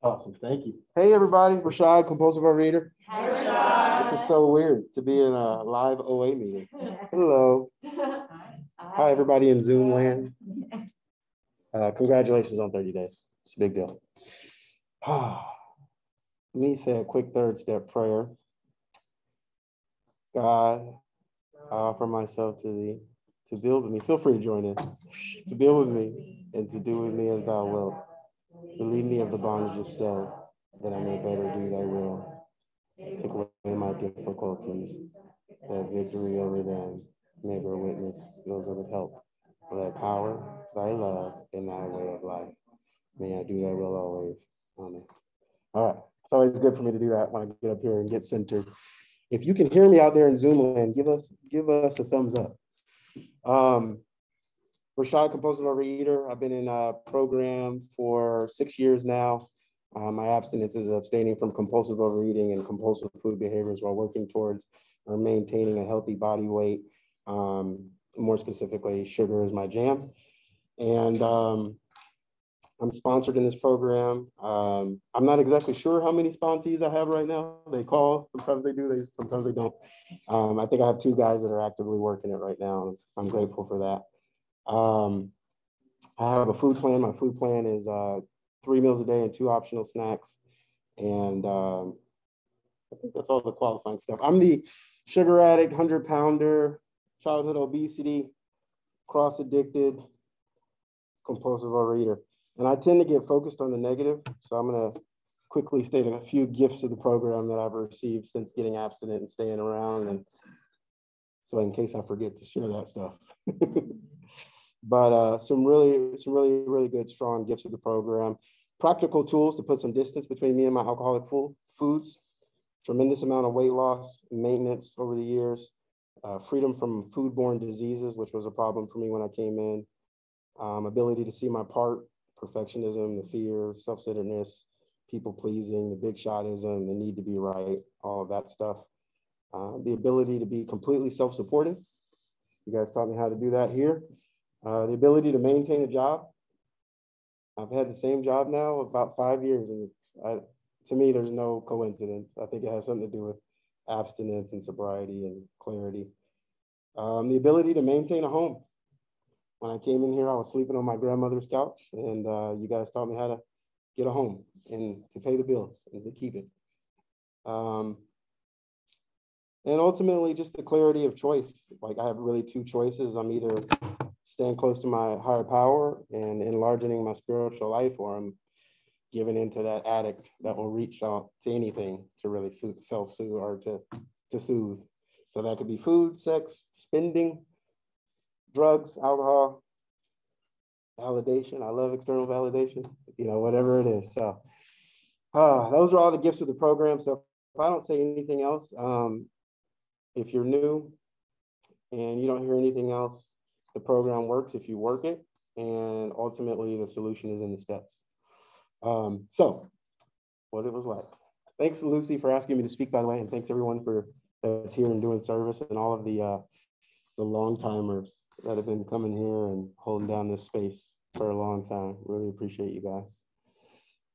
Awesome, thank you. Hey, everybody, Rashad, compulsive overeater. Hi, Rashad. This is so weird to be in a live OA meeting. Hello. Hi, everybody in Zoom land. Uh, congratulations on 30 days. It's a big deal. Let me say a quick third step prayer. God, I offer myself to thee to build with me. Feel free to join in. To build with me and to do with me as thou wilt. Relieve me of the bondage of self, that I may better do thy will. Take away my difficulties, that victory over them may bear witness those would help. For thy power, thy love, and thy way of life. May I do thy will always. Amen. All right. It's always good for me to do that when I get up here and get centered. If you can hear me out there in Zoom land, give us give us a thumbs up. Um, Rashad Compulsive Overeater. I've been in a program for six years now. Uh, my abstinence is abstaining from compulsive overeating and compulsive food behaviors while working towards or maintaining a healthy body weight. Um, more specifically, sugar is my jam. And um, I'm sponsored in this program. Um, I'm not exactly sure how many sponsees I have right now. They call, sometimes they do, they sometimes they don't. Um, I think I have two guys that are actively working it right now. I'm grateful for that. Um, I have a food plan. My food plan is uh, three meals a day and two optional snacks. And um, I think that's all the qualifying stuff. I'm the sugar addict, 100 pounder, childhood obesity, cross addicted, compulsive overeater. And I tend to get focused on the negative. So I'm going to quickly state a few gifts of the program that I've received since getting abstinent and staying around. And so in case I forget to share that stuff. but uh, some really, some really, really good, strong gifts of the program. Practical tools to put some distance between me and my alcoholic food, foods. Tremendous amount of weight loss, maintenance over the years. Uh, freedom from foodborne diseases, which was a problem for me when I came in. Um, ability to see my part, perfectionism, the fear, self-centeredness, people pleasing, the big shotism, the need to be right, all of that stuff. Uh, the ability to be completely self-supporting. You guys taught me how to do that here. Uh, the ability to maintain a job. I've had the same job now about five years, and I, to me, there's no coincidence. I think it has something to do with abstinence and sobriety and clarity. Um, the ability to maintain a home. When I came in here, I was sleeping on my grandmother's couch, and uh, you guys taught me how to get a home and to pay the bills and to keep it. Um, and ultimately, just the clarity of choice. Like I have really two choices. I'm either staying close to my higher power and enlarging my spiritual life, or I'm giving into that addict that will reach out to anything to really self-soothe or to, to soothe. So that could be food, sex, spending, drugs, alcohol, validation. I love external validation, you know, whatever it is. So uh, those are all the gifts of the program. So if I don't say anything else, um, if you're new and you don't hear anything else, the program works if you work it, and ultimately the solution is in the steps. Um, so, what it was like. Thanks, Lucy, for asking me to speak, by the way, and thanks everyone for that's here and doing service, and all of the uh, the long timers that have been coming here and holding down this space for a long time. Really appreciate you guys.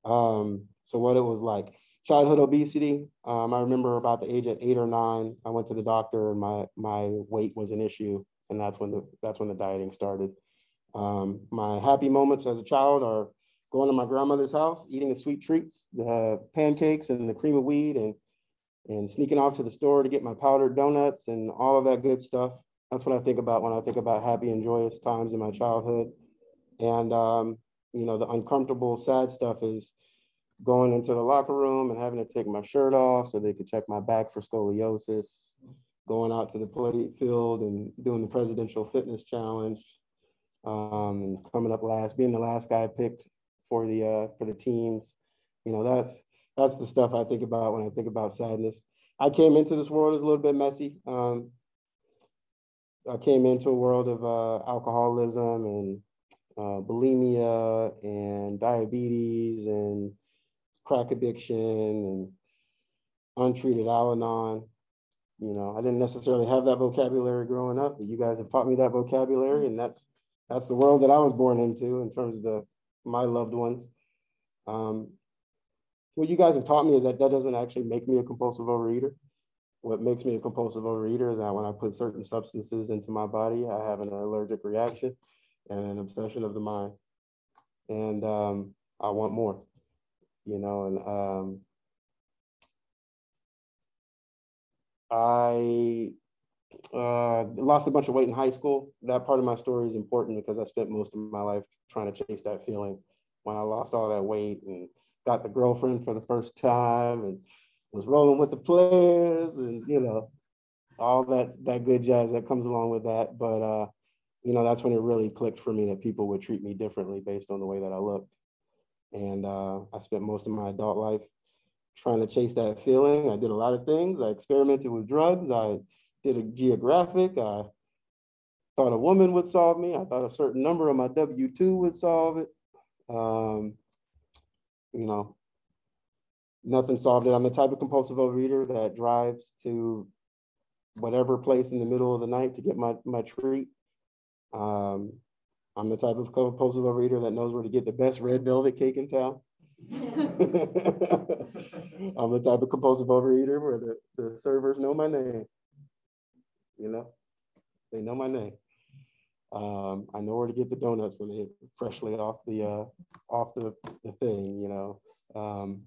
Um, so, what it was like. Childhood obesity. Um, I remember about the age of eight or nine, I went to the doctor and my my weight was an issue and that's when the that's when the dieting started. Um, my happy moments as a child are going to my grandmother's house, eating the sweet treats, the pancakes and the cream of wheat, and and sneaking off to the store to get my powdered donuts and all of that good stuff. That's what I think about when I think about happy and joyous times in my childhood. And um, you know, the uncomfortable, sad stuff is going into the locker room and having to take my shirt off so they could check my back for scoliosis going out to the play field and doing the presidential fitness challenge um, and coming up last, being the last guy picked for the uh, for the teams. You know, that's that's the stuff I think about when I think about sadness. I came into this world as a little bit messy. Um, I came into a world of uh, alcoholism and uh, bulimia and diabetes and crack addiction and untreated Al-Anon. You know, I didn't necessarily have that vocabulary growing up, but you guys have taught me that vocabulary, and that's that's the world that I was born into in terms of the my loved ones. Um, what you guys have taught me is that that doesn't actually make me a compulsive overeater. What makes me a compulsive overeater is that when I put certain substances into my body, I have an allergic reaction and an obsession of the mind. And um, I want more, you know, and um, I uh, lost a bunch of weight in high school. That part of my story is important because I spent most of my life trying to chase that feeling when I lost all that weight and got the girlfriend for the first time and was rolling with the players and you know all that that good jazz that comes along with that. But uh, you know that's when it really clicked for me that people would treat me differently based on the way that I looked. And uh, I spent most of my adult life trying to chase that feeling. I did a lot of things. I experimented with drugs. I did a geographic. I thought a woman would solve me. I thought a certain number on my W 2 would solve it. Um, you know, nothing solved it. I'm the type of compulsive overeater that drives to whatever place in the middle of the night to get my, my treat. Um, I'm the type of compulsive overeater that knows where to get the best red velvet cake in town. I'm the type of compulsive overeater where the, the servers know my name. You know, they know my name. Um, I know where to get the donuts when they freshly off the uh, off the, the thing. You know, um,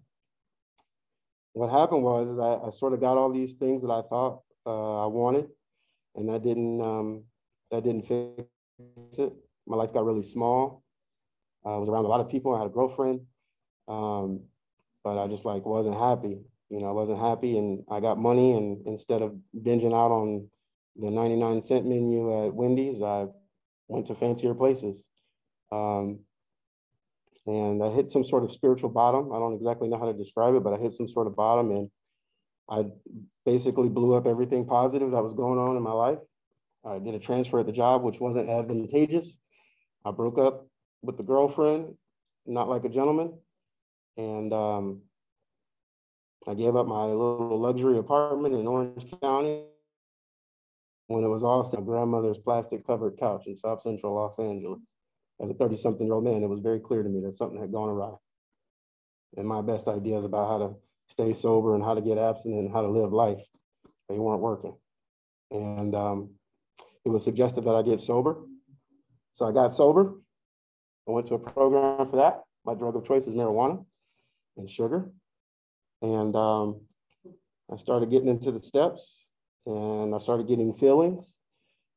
what happened was is I, I, sort of got all these things that I thought uh, I wanted, and that didn't um, that didn't fix it. My life got really small. I was around a lot of people. I had a girlfriend, um, but I just like wasn't happy. You know, I wasn't happy, and I got money, and instead of binging out on the 99 cent menu at Wendy's, I went to fancier places. Um, and I hit some sort of spiritual bottom. I don't exactly know how to describe it, but I hit some sort of bottom and I basically blew up everything positive that was going on in my life. I did a transfer at the job, which wasn't advantageous. I broke up with the girlfriend, not like a gentleman. And um, I gave up my little luxury apartment in Orange County when it was also my grandmother's plastic covered couch in South Central Los Angeles. As a 30 something year old man, it was very clear to me that something had gone awry. And my best ideas about how to stay sober and how to get abstinent and how to live life, they weren't working. And um, it was suggested that I get sober. So I got sober. I went to a program for that. My drug of choice is marijuana and sugar. And um, I started getting into the steps and I started getting feelings.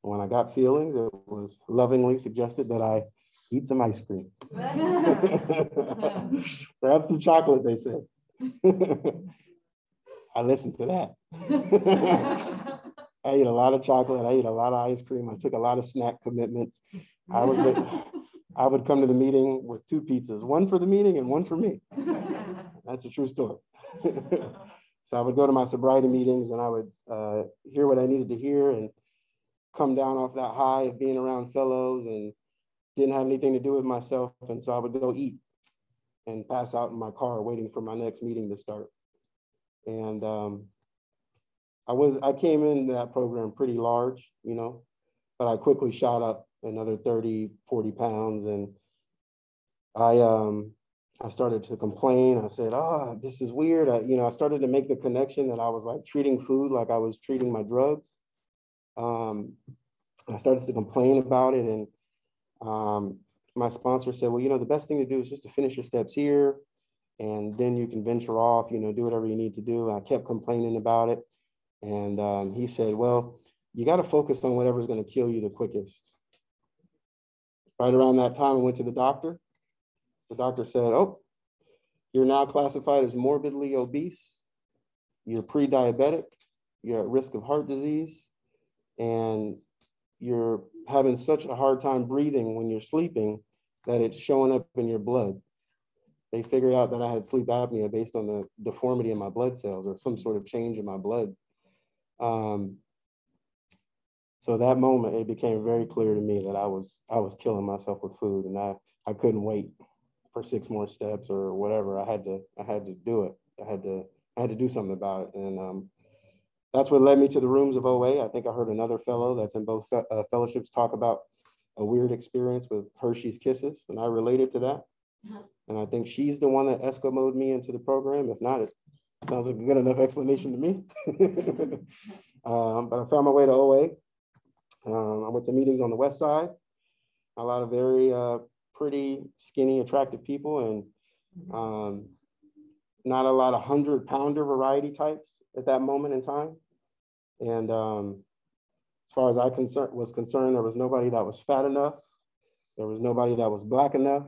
And when I got feelings, it was lovingly suggested that I eat some ice cream. Perhaps some chocolate, they said. I listened to that. I ate a lot of chocolate. I ate a lot of ice cream. I took a lot of snack commitments. I was the, I would come to the meeting with two pizzas, one for the meeting and one for me. That's a true story. So I would go to my sobriety meetings and I would uh, hear what I needed to hear and come down off that high of being around fellows and didn't have anything to do with myself. And so I would go eat and pass out in my car waiting for my next meeting to start. And um, I was I came in that program pretty large, you know, but I quickly shot up another 30, 40 pounds. And I um, I started to complain. I said, "Oh, this is weird." I, you know, I started to make the connection that I was like treating food like I was treating my drugs. Um, I started to complain about it, and um, my sponsor said, "Well, you know, the best thing to do is just to finish your steps here, and then you can venture off. You know, do whatever you need to do." And I kept complaining about it, and um, he said, "Well, you got to focus on whatever's going to kill you the quickest." Right around that time, I went to the doctor the doctor said, oh, you're now classified as morbidly obese, you're pre-diabetic, you're at risk of heart disease, and you're having such a hard time breathing when you're sleeping that it's showing up in your blood. they figured out that I had sleep apnea based on the deformity in my blood cells or some sort of change in my blood. Um, so that moment, it became very clear to me that I was I was killing myself with food, and I I couldn't wait for six more steps or whatever. I had to I had to do it. I had to I had to do something about it, and um, that's what led me to the rooms of OA. I think I heard another fellow that's in both uh, fellowships talk about a weird experience with Hershey's Kisses, and I related to that. And I think she's the one that Eskimoed me into the program. If not, it sounds like a good enough explanation to me. um, but I found my way to OA. Um, I went to meetings on the west side. A lot of very uh, pretty, skinny, attractive people, and um, not a lot of hundred pounder variety types at that moment in time. And um, as far as I was concerned, there was nobody that was fat enough. There was nobody that was black enough.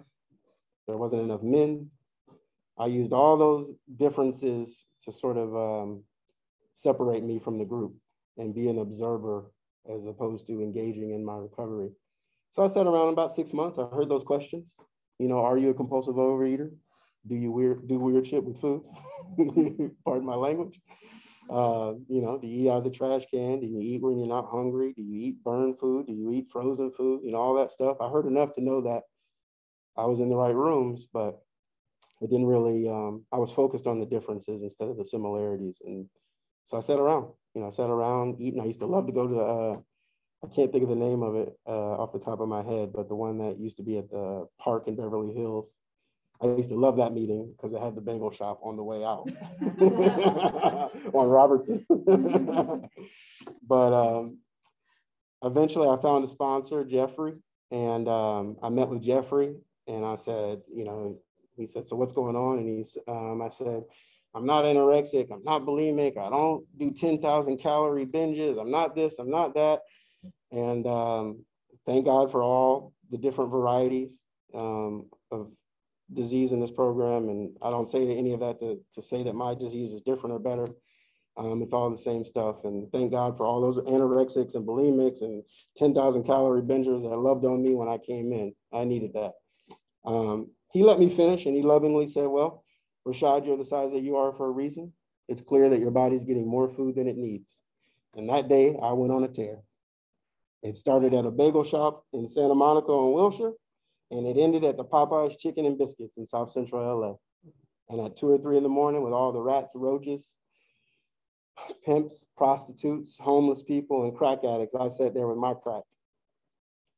There wasn't enough men. I used all those differences to sort of um, separate me from the group and be an observer as opposed to engaging in my recovery. So I sat around about six months. I heard those questions. You know, are you a compulsive overeater? Do you weird do weird shit with food? Pardon my language. Uh, you know, do you eat out of the trash can? Do you eat when you're not hungry? Do you eat burned food? Do you eat frozen food? You know, all that stuff. I heard enough to know that I was in the right rooms, but it didn't really, um, I was focused on the differences instead of the similarities. And so I sat around, you know, I sat around eating. I used to love to go to the, uh, I can't think of the name of it uh, off the top of my head, but the one that used to be at the park in Beverly Hills. I used to love that meeting because it had the bagel shop on the way out on Robertson. but um, eventually I found a sponsor, Jeffrey, and um, I met with Jeffrey and I said, you know, he said, so what's going on? And he's, um, I said, I'm not anorexic. I'm not bulimic. I don't do 10,000 calorie binges. I'm not this, I'm not that. And um, thank God for all the different varieties um, of disease in this program. And I don't say any of that to, to say that my disease is different or better. Um, it's all the same stuff. And thank God for all those anorexics and bulimics and 10,000 calorie bingers that loved on me when I came in. I needed that. Um, he let me finish and he lovingly said, well, Rashad, you're the size that you are for a reason. It's clear that your body's getting more food than it needs. And that day I went on a tear. It started at a bagel shop in Santa Monica on Wilshire, and it ended at the Popeyes Chicken and Biscuits in South Central LA. And at two or three in the morning with all the rats, roaches, pimps, prostitutes, homeless people, and crack addicts, I sat there with my crack.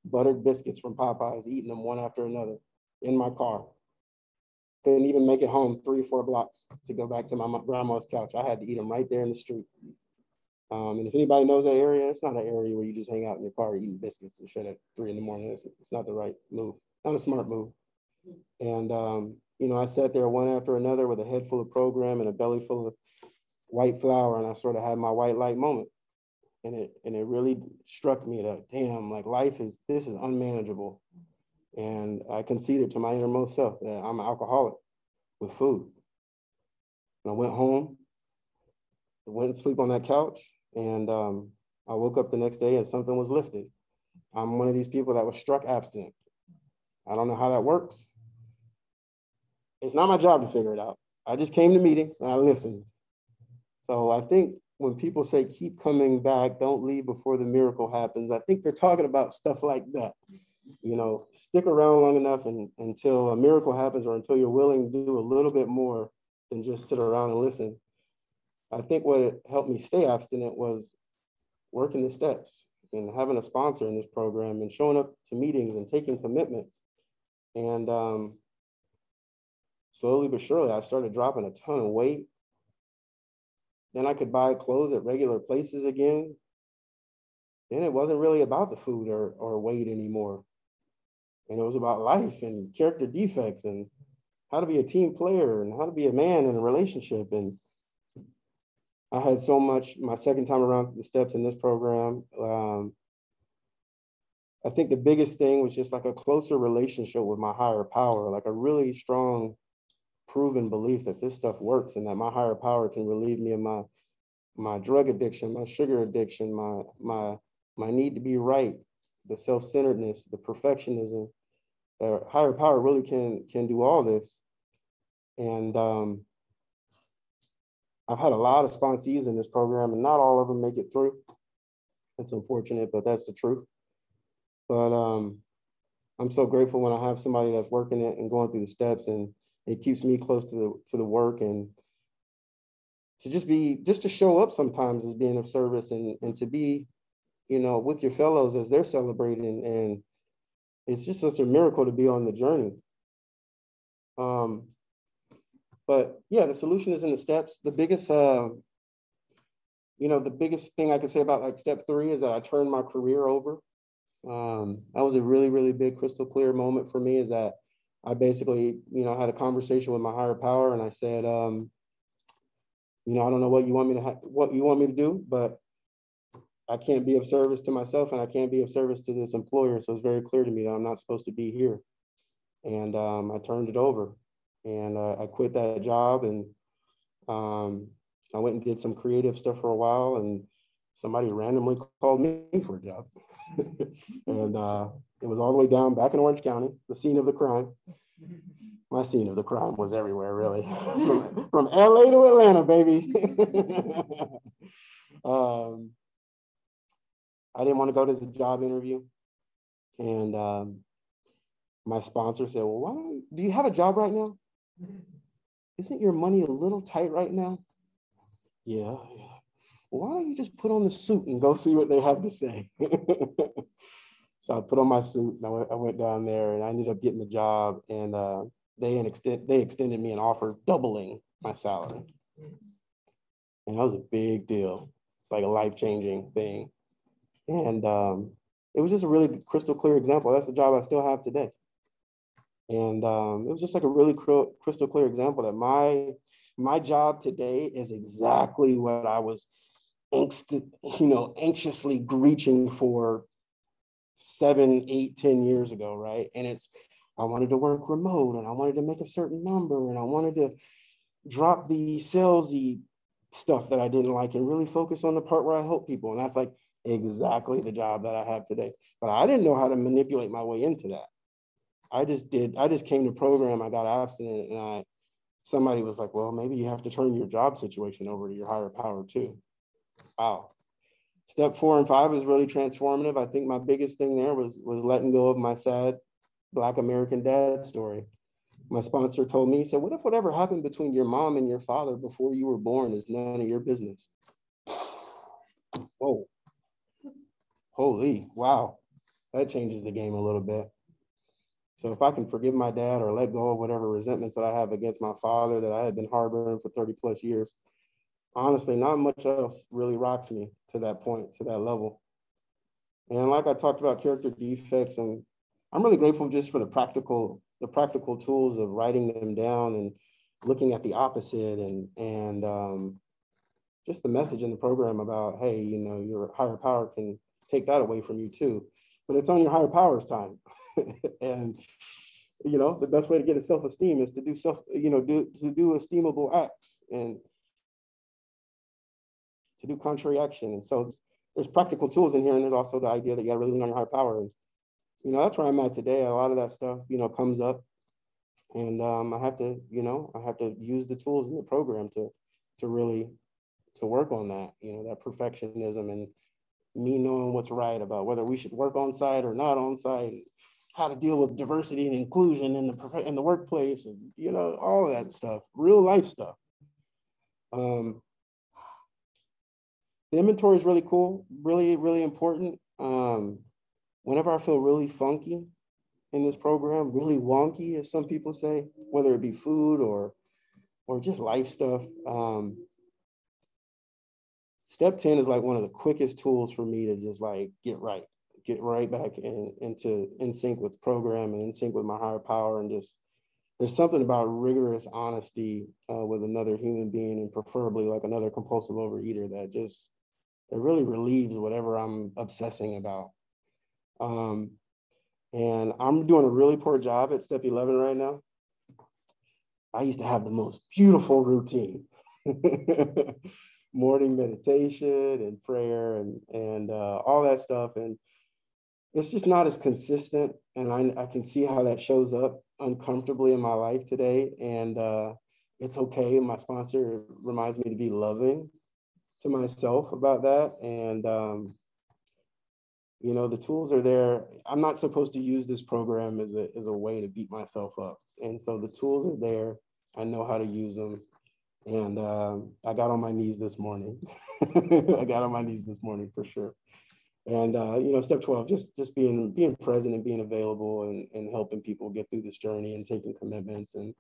Buttered biscuits from Popeyes, eating them one after another in my car. Couldn't even make it home three or four blocks to go back to my grandma's couch. I had to eat them right there in the street. Um, and if anybody knows that area, it's not an area where you just hang out in your car eating biscuits and shit at three in the morning. It's, it's not the right move, not a smart move. And, um, you know, I sat there one after another with a head full of program and a belly full of white flour. And I sort of had my white light moment. And it, and it really struck me that, damn, like life is, this is unmanageable. And I conceded to my innermost self that I'm an alcoholic with food. And I went home, went and sleep on that couch, and um, I woke up the next day and something was lifted. I'm one of these people that was struck abstinent. I don't know how that works. It's not my job to figure it out. I just came to meetings and I listened. So I think when people say keep coming back, don't leave before the miracle happens, I think they're talking about stuff like that you know, stick around long enough and, until a miracle happens or until you're willing to do a little bit more than just sit around and listen. I think what helped me stay abstinent was working the steps and having a sponsor in this program and showing up to meetings and taking commitments. And um, slowly but surely, I started dropping a ton of weight. Then I could buy clothes at regular places again. Then it wasn't really about the food or, or weight anymore and it was about life and character defects and how to be a team player and how to be a man in a relationship. And I had so much my second time around the steps in this program. Um, I think the biggest thing was just like a closer relationship with my higher power, like a really strong, proven belief that this stuff works and that my higher power can relieve me of my my drug addiction, my sugar addiction, my my my need to be right, the self-centeredness, the perfectionism, uh, higher power really can can do all this. And um, I've had a lot of sponsees in this program, and not all of them make it through. It's unfortunate, but that's the truth. But um, I'm so grateful when I have somebody that's working it and going through the steps, and it keeps me close to the to the work and to just be just to show up sometimes as being of service and and to be, you know, with your fellows as they're celebrating, and it's just such a miracle to be on the journey. Um, but yeah, the solution is in the steps. The biggest, uh, you know, the biggest thing I can say about like step three is that I turned my career over. Um, that was a really, really big crystal clear moment for me is that I basically, you know, had a conversation with my higher power and I said, um, you know, I don't know what you want me to have, what you want me to do, but I can't be of service to myself and I can't be of service to this employer. So it's very clear to me that I'm not supposed to be here. And um, I turned it over and uh, I quit that job and um, I went and did some creative stuff for a while and somebody randomly called me for a job. and uh, it was all the way down back in Orange County, the scene of the crime. My scene of the crime was everywhere, really. from, from LA to Atlanta, baby. um, I didn't want to go to the job interview. And um, my sponsor said, Well, why don't, do you have a job right now? Isn't your money a little tight right now? Yeah, yeah. Why don't you just put on the suit and go see what they have to say? so I put on my suit and I went, I went, down there and I ended up getting the job and uh, they, extend, they extended me an offer doubling my salary. And that was a big deal. It's like a life-changing thing. And um, it was just a really crystal clear example. That's the job I still have today. And um, it was just like a really cr- crystal clear example that my my job today is exactly what I was angst, you know, anxiously reaching for seven, eight, ten years ago, right? And it's I wanted to work remote and I wanted to make a certain number and I wanted to drop the salesy stuff that I didn't like and really focus on the part where I help people. And that's like exactly the job that I have today. But I didn't know how to manipulate my way into that. I just did, I just came to program, I got abstinent and I, somebody was like, well, maybe you have to turn your job situation over to your higher power too. Wow. Step four and five is really transformative. I think my biggest thing there was, was letting go of my sad Black American dad story. My sponsor told me, he said, what if whatever happened between your mom and your father before you were born is none of your business? Whoa. Holy, wow. That changes the game a little bit. So if I can forgive my dad or let go of whatever resentments that I have against my father that I had been harboring for 30 plus years, honestly, not much else really rocks me to that point, to that level. And like I talked about character defects, and I'm really grateful just for the practical, the practical tools of writing them down and looking at the opposite and and um, just the message in the program about, hey, you know, your higher power can take that away from you too, but it's on your higher power's time. and you know, the best way to get a self-esteem is to do self, you know, do to do esteemable acts and to do contrary action. And so there's practical tools in here, and there's also the idea that you got to really lean on your higher power. And you know, that's where I'm at today. A lot of that stuff, you know, comes up, and um, I have to, you know, I have to use the tools in the program to to really to work on that. You know, that perfectionism and me knowing what's right about whether we should work on site or not on site how to deal with diversity and inclusion in the in the workplace and you know all that stuff real life stuff. Um, the inventory is really cool really really important. Um, whenever i feel really funky in this program really wonky as some people say whether it be food or or just life stuff um, step 10 is like one of the quickest tools for me to just like get right get right back in, into in sync with program and in sync with my higher power and just there's something about rigorous honesty uh, with another human being and preferably like another compulsive overeater that just it really relieves whatever I'm obsessing about. Um, and I'm doing a really poor job at step 11 right now. I used to have the most beautiful routine. Morning meditation and prayer and, and uh, all that stuff. And it's just not as consistent and I, I can see how that shows up uncomfortably in my life today. And uh, it's okay. My sponsor reminds me to be loving to myself about that. And, um, you know, the tools are there. I'm not supposed to use this program as a, as a way to beat myself up. And so the tools are there. I know how to use them. And um, I got on my knees this morning. I got on my knees this morning for sure. And uh, you know step 12 just just being being present and being available and, and helping people get through this journey and taking commitments. And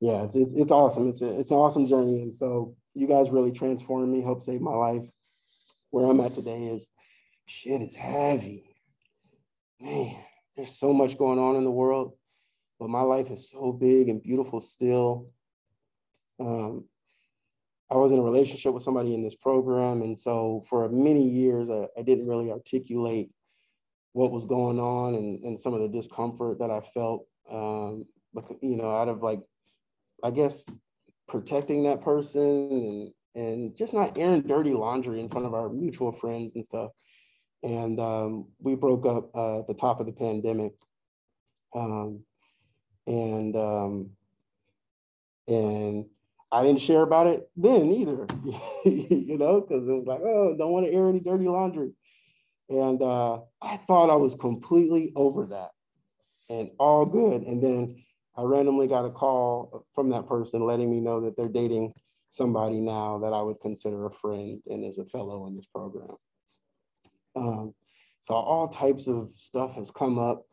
yeah it's, it's, it's awesome. It's, a, it's an awesome journey. And so you guys really transformed me helped save my life. Where i'm at today is shit is heavy. Man there's so much going on in the world but my life is so big and beautiful still um, I was in a relationship with somebody in this program. And so for many years, I, I didn't really articulate what was going on and, and some of the discomfort that I felt, um, you know, out of like, I guess, protecting that person and, and just not airing dirty laundry in front of our mutual friends and stuff. And um, we broke up uh, at the top of the pandemic. Um, and um, and I didn't share about it then either, you know, because it was like, oh, don't want to air any dirty laundry. And uh, I thought I was completely over that and all good. And then I randomly got a call from that person letting me know that they're dating somebody now that I would consider a friend and is a fellow in this program. Um, so all types of stuff has come up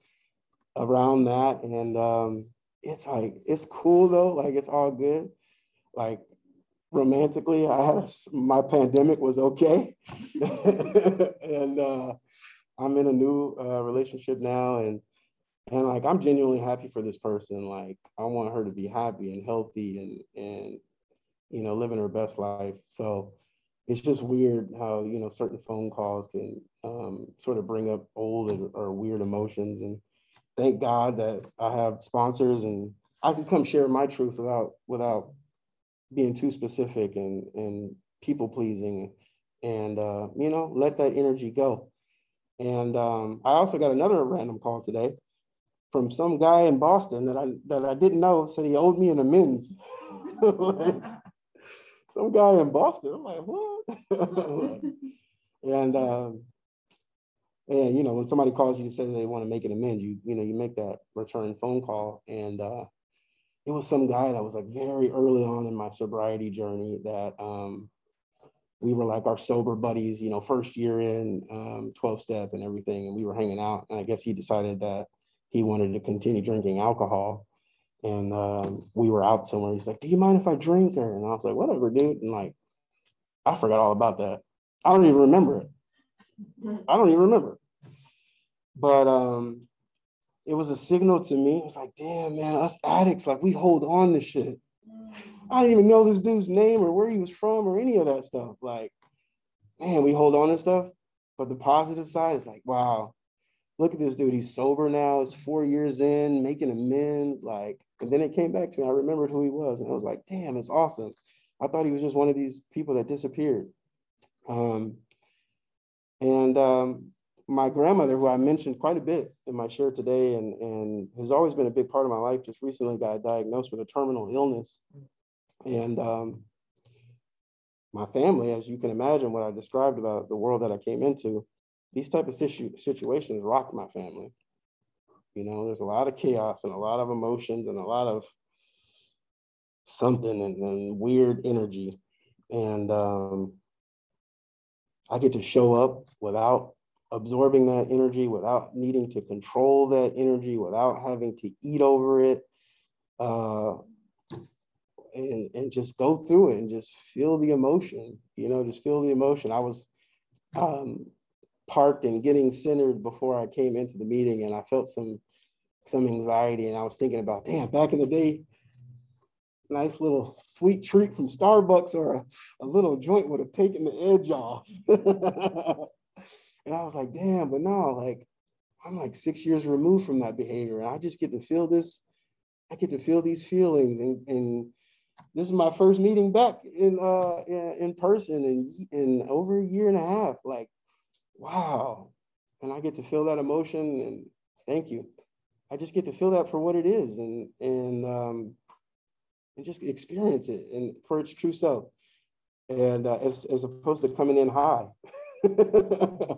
around that. And um, it's like, it's cool though, like it's all good like romantically, I had a, my pandemic was okay, and uh, I'm in a new uh, relationship now, and and like I'm genuinely happy for this person. Like I want her to be happy and healthy and and you know living her best life. So it's just weird how you know certain phone calls can um, sort of bring up old or, or weird emotions. And thank God that I have sponsors and I can come share my truth without without being too specific and and people pleasing and uh, you know let that energy go. And um, i also got another random call today from some guy in boston that i that i didn't know said he owed me an amends. Like, some guy in boston. I'm like what? And um, and you know when somebody calls you to say they want to make an amends you you know you make that return phone call and uh, it was some guy that was like very early on in my sobriety journey that um, we were like our sober buddies, you know, first year in um, 12 step and everything. And we were hanging out. And I guess he decided that he wanted to continue drinking alcohol. And um, we were out somewhere. He's like, Do you mind if I drink? Or, and I was like, Whatever, dude. And like, I forgot all about that. I don't even remember it. I don't even remember. But um, it was a signal to me. It was like, damn, man, us addicts, like we hold on to shit. I didn't even know this dude's name or where he was from or any of that stuff. Like, man, we hold on to stuff. But the positive side is like, wow, look at this dude. He's sober now. It's four years in, making amends. Like, and then it came back to me. I remembered who he was, and I was like, damn, it's awesome. I thought he was just one of these people that disappeared. Um, and um, my grandmother, who I mentioned quite a bit in my share today, and, and has always been a big part of my life, just recently got diagnosed with a terminal illness. And um, my family, as you can imagine, what I described about the world that I came into, these type of situ- situations rock my family. You know, there's a lot of chaos and a lot of emotions and a lot of something and, and weird energy. And um, I get to show up without absorbing that energy without needing to control that energy, without having to eat over it, uh, and and just go through it and just feel the emotion. You know, just feel the emotion. I was um, parked and getting centered before I came into the meeting, and I felt some some anxiety, and I was thinking about, damn, back in the day. Nice little sweet treat from Starbucks or a, a little joint would have taken the edge off. And I was like, damn, but no, like I'm like six years removed from that behavior. And I just get to feel this, I get to feel these feelings. And, and this is my first meeting back in uh in, person in, in over a year and a half. Like, wow. And I get to feel that emotion and thank you. I just get to feel that for what it is and and um, and just experience it and for its true self, and uh, as as opposed to coming in high.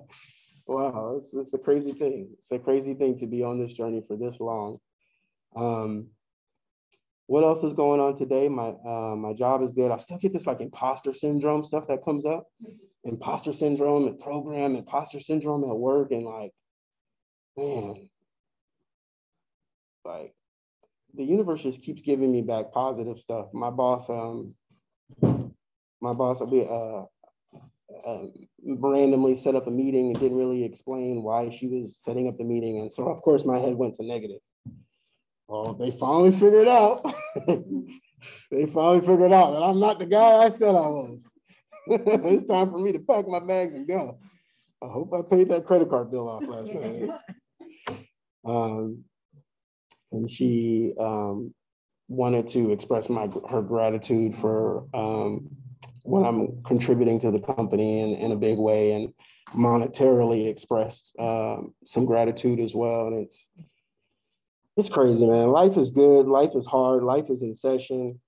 wow, it's it's a crazy thing. It's a crazy thing to be on this journey for this long. Um, what else is going on today? My uh, my job is good. I still get this like imposter syndrome stuff that comes up, imposter syndrome and program, imposter syndrome at work, and like, man, like the universe just keeps giving me back positive stuff. My boss, um, my boss, we uh, uh, randomly set up a meeting and didn't really explain why she was setting up the meeting, and so of course my head went to negative. Well, they finally figured out. they finally figured out that I'm not the guy I said I was. it's time for me to pack my bags and go. I hope I paid that credit card bill off last night. Um, and she um, wanted to express my her gratitude for um, what I'm contributing to the company in, in a big way and monetarily expressed um, some gratitude as well. And it's it's crazy, man. Life is good. Life is hard. Life is in session.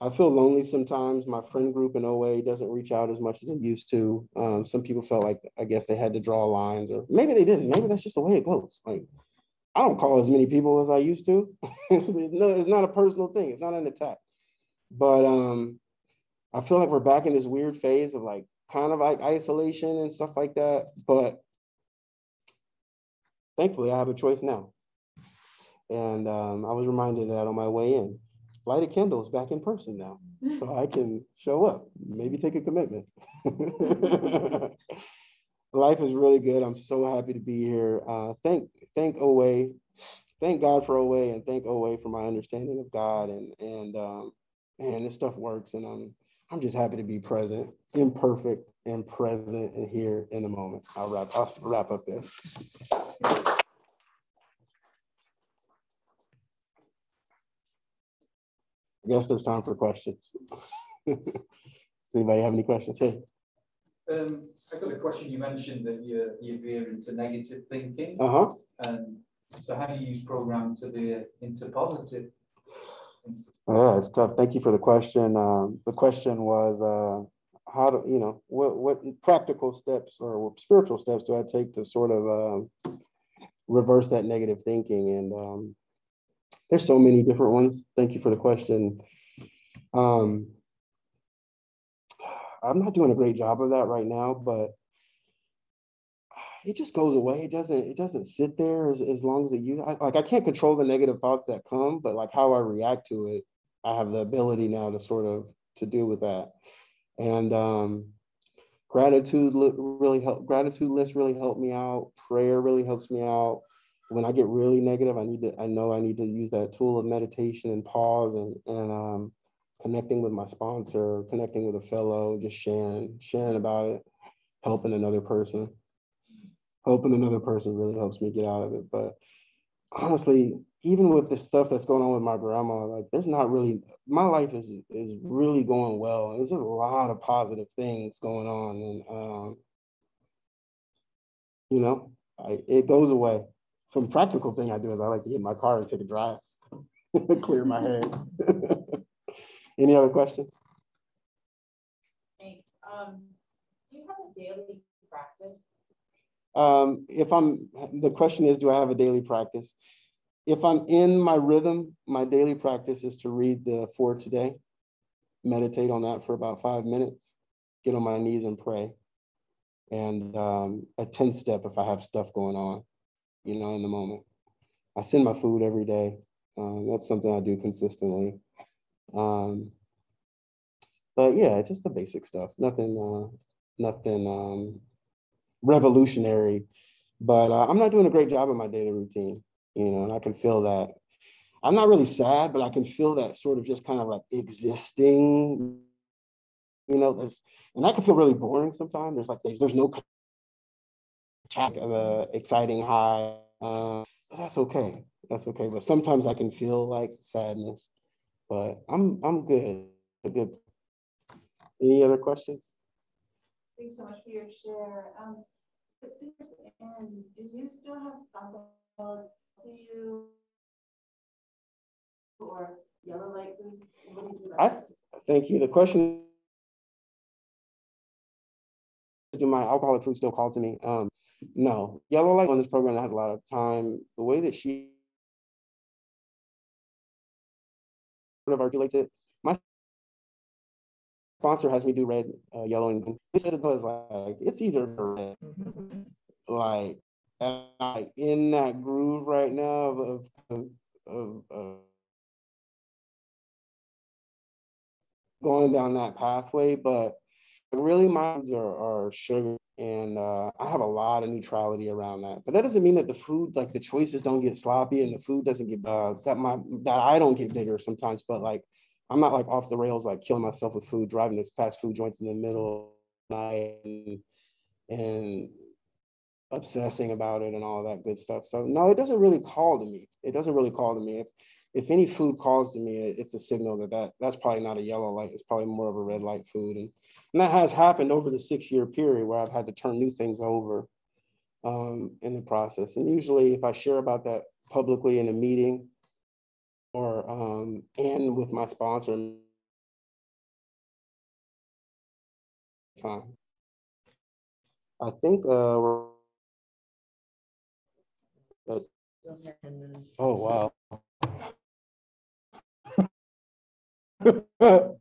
I feel lonely sometimes. My friend group in OA doesn't reach out as much as it used to. Um, some people felt like I guess they had to draw lines, or maybe they didn't. Maybe that's just the way it goes. Like I don't call as many people as I used to. no, it's not a personal thing. It's not an attack. But um, I feel like we're back in this weird phase of like kind of like isolation and stuff like that. But thankfully, I have a choice now. And um, I was reminded that on my way in. Light a candle is back in person now. So I can show up, maybe take a commitment. Life is really good. I'm so happy to be here. Uh, thank thank OA, thank God for OA, and thank OA for my understanding of God. And and um, man, this stuff works, and I'm I'm just happy to be present, imperfect, and present, and here in the moment. I'll wrap I'll wrap up there. I guess there's time for questions. Does anybody have any questions? Hey. Um, I got a question. You mentioned that you you veer into negative thinking. Uh huh. And so, how do you use program to veer into positive? Yeah, it's tough. Thank you for the question. Um, the question was, uh, how do you know what what practical steps or what spiritual steps do I take to sort of uh, reverse that negative thinking? And um, there's so many different ones. Thank you for the question. Um, I'm not doing a great job of that right now, but it just goes away. It doesn't, it doesn't sit there as, as long as it you like I can't control the negative thoughts that come, but like how I react to it, I have the ability now to sort of to deal with that. And um gratitude really help gratitude list really helped me out. Prayer really helps me out. When I get really negative, I need to, I know I need to use that tool of meditation and pause and and um connecting with my sponsor, connecting with a fellow, just sharing, sharing about it, helping another person. Helping another person really helps me get out of it. But honestly, even with the stuff that's going on with my grandma, like there's not really my life is is really going well. There's just a lot of positive things going on. And um, you know, I, it goes away. Some practical thing I do is I like to get my car and take a drive, clear my head. Any other questions? Thanks. Um, do you have a daily practice? Um, if I'm, the question is, do I have a daily practice? If I'm in my rhythm, my daily practice is to read the for today, meditate on that for about five minutes, get on my knees and pray. And um, a 10th step if I have stuff going on, you know, in the moment. I send my food every day. Um, that's something I do consistently. Um, but yeah, just the basic stuff. Nothing, uh, nothing um, revolutionary. But uh, I'm not doing a great job of my daily routine. You know, and I can feel that. I'm not really sad, but I can feel that sort of just kind of like existing. You know, there's, and that can feel really boring sometimes. There's like there's, there's no attack of a exciting high. Uh, but that's okay. That's okay. But sometimes I can feel like sadness but I'm I'm good. Good. Any other questions? Thanks so much for your share. Um, and do you still have alcohol to you? Or yellow light food? What do you do I, thank you. The question is, do my alcoholic food still call to me? Um, no. Yellow Light on this program that has a lot of time. The way that she sort of articulates it, sponsor has me do red, uh, yellow, and green. He says it was like it's either red, like I in that groove right now of of of, of, going down that pathway, but really mine are, are sugar and uh, I have a lot of neutrality around that. But that doesn't mean that the food, like the choices don't get sloppy and the food doesn't get uh, that my that I don't get bigger sometimes, but like I'm not like off the rails, like killing myself with food, driving to fast food joints in the middle of the night and, and obsessing about it and all that good stuff. So no, it doesn't really call to me. It doesn't really call to me. If if any food calls to me, it's a signal that, that that's probably not a yellow light. It's probably more of a red light food. And, and that has happened over the six year period where I've had to turn new things over um, in the process. And usually if I share about that publicly in a meeting or um, and with my sponsor time. I think uh, uh, oh wow.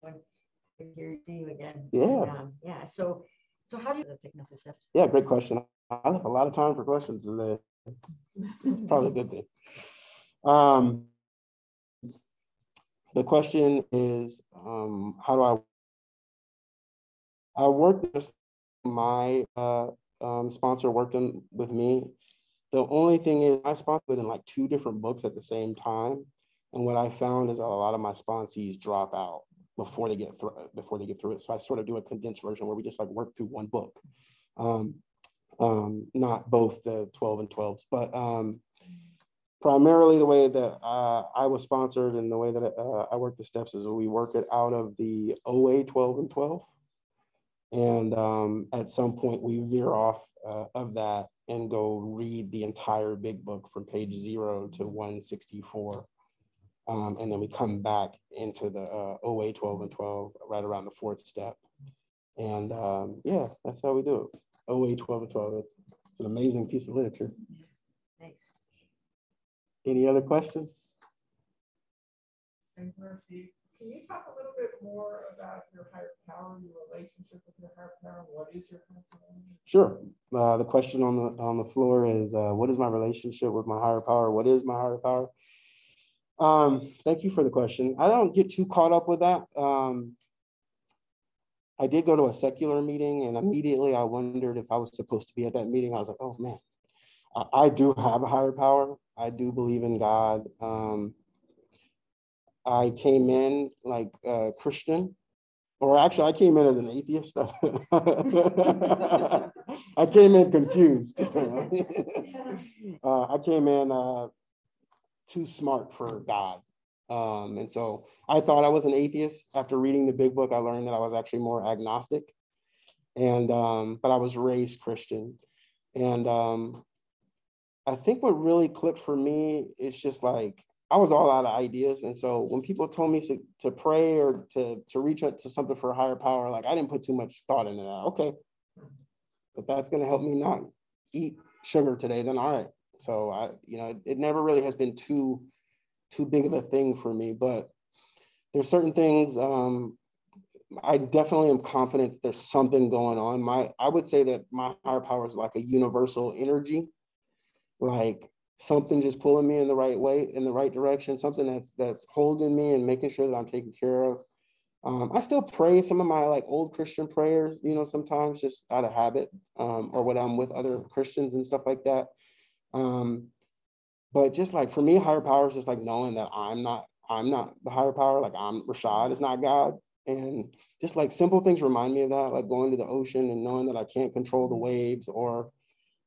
See you again. Yeah. Um, Yeah, so, so how do you take another step? Yeah, great question. I have a lot of time for questions today. It's probably a good thing. Um, the question is, um, how do I? I worked with my uh, um, sponsor worked in, with me. The only thing is, I sponsored in like two different books at the same time, and what I found is a lot of my sponsees drop out before they get through before they get through it. So I sort of do a condensed version where we just like work through one book, um, um, not both the 12 and 12s, but um, primarily the way that uh, I was sponsored and the way that uh, I work the steps is we work it out of the OA 12 and 12. And um, at some point we veer off uh, of that and go read the entire big book from page zero to 164. Um, and then we come back into the uh, OA 12 and 12 right around the fourth step. And um, yeah, that's how we do it. OA 12 and 12. It's, it's an amazing piece of literature. Thanks. Any other questions? And Murphy, can you talk a little bit more about your higher power, your relationship with your higher power? What is your higher power? Sure. Uh, the question on the on the floor is, uh, what is my relationship with my higher power? What is my higher power? Um, thank you for the question. I don't get too caught up with that. Um, I did go to a secular meeting, and immediately I wondered if I was supposed to be at that meeting. I was like, oh man, I, I do have a higher power. I do believe in God. Um, I came in like a Christian, or actually, I came in as an atheist. I came in confused. uh, I came in uh, too smart for God. Um, and so I thought I was an atheist. After reading the big book, I learned that I was actually more agnostic. And um, but I was raised Christian. And um, I think what really clicked for me is just like I was all out of ideas. And so when people told me to, to pray or to, to reach out to something for a higher power, like I didn't put too much thought into that. Okay. If that's going to help me not eat sugar today, then all right. So I, you know, it, never really has been too, too big of a thing for me, but there's certain things, um, I definitely am confident that there's something going on. My, I would say that my higher power is like a universal energy, like something just pulling me in the right way, in the right direction, something that's that's holding me and making sure that I'm taken care of. Um, I still pray some of my like old Christian prayers, you know, sometimes just out of habit, um, or when I'm with other Christians and stuff like that. Um, but just like for me, higher power is just like knowing that I'm not, I'm not the higher power. Like I'm Rashad is not God, and just like simple things remind me of that, like going to the ocean and knowing that I can't control the waves or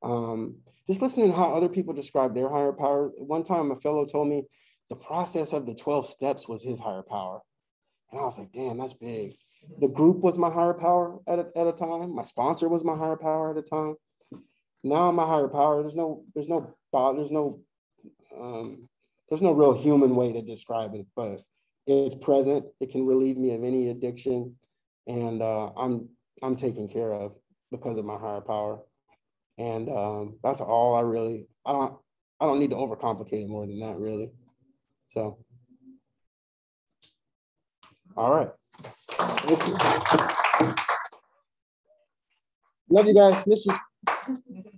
um, just listening to how other people describe their higher power. One time, a fellow told me the process of the 12 steps was his higher power. And I was like, damn, that's big. The group was my higher power at a, at a time. My sponsor was my higher power at a time. Now a higher power. There's no, there's no, there's no, um, there's no real human way to describe it, but it's present. It can relieve me of any addiction, and uh, I'm I'm taken care of because of my higher power. And um, that's all I really. I don't. I don't need to overcomplicate it more than that, really. So, all right. Love you guys. Miss you. Thank you.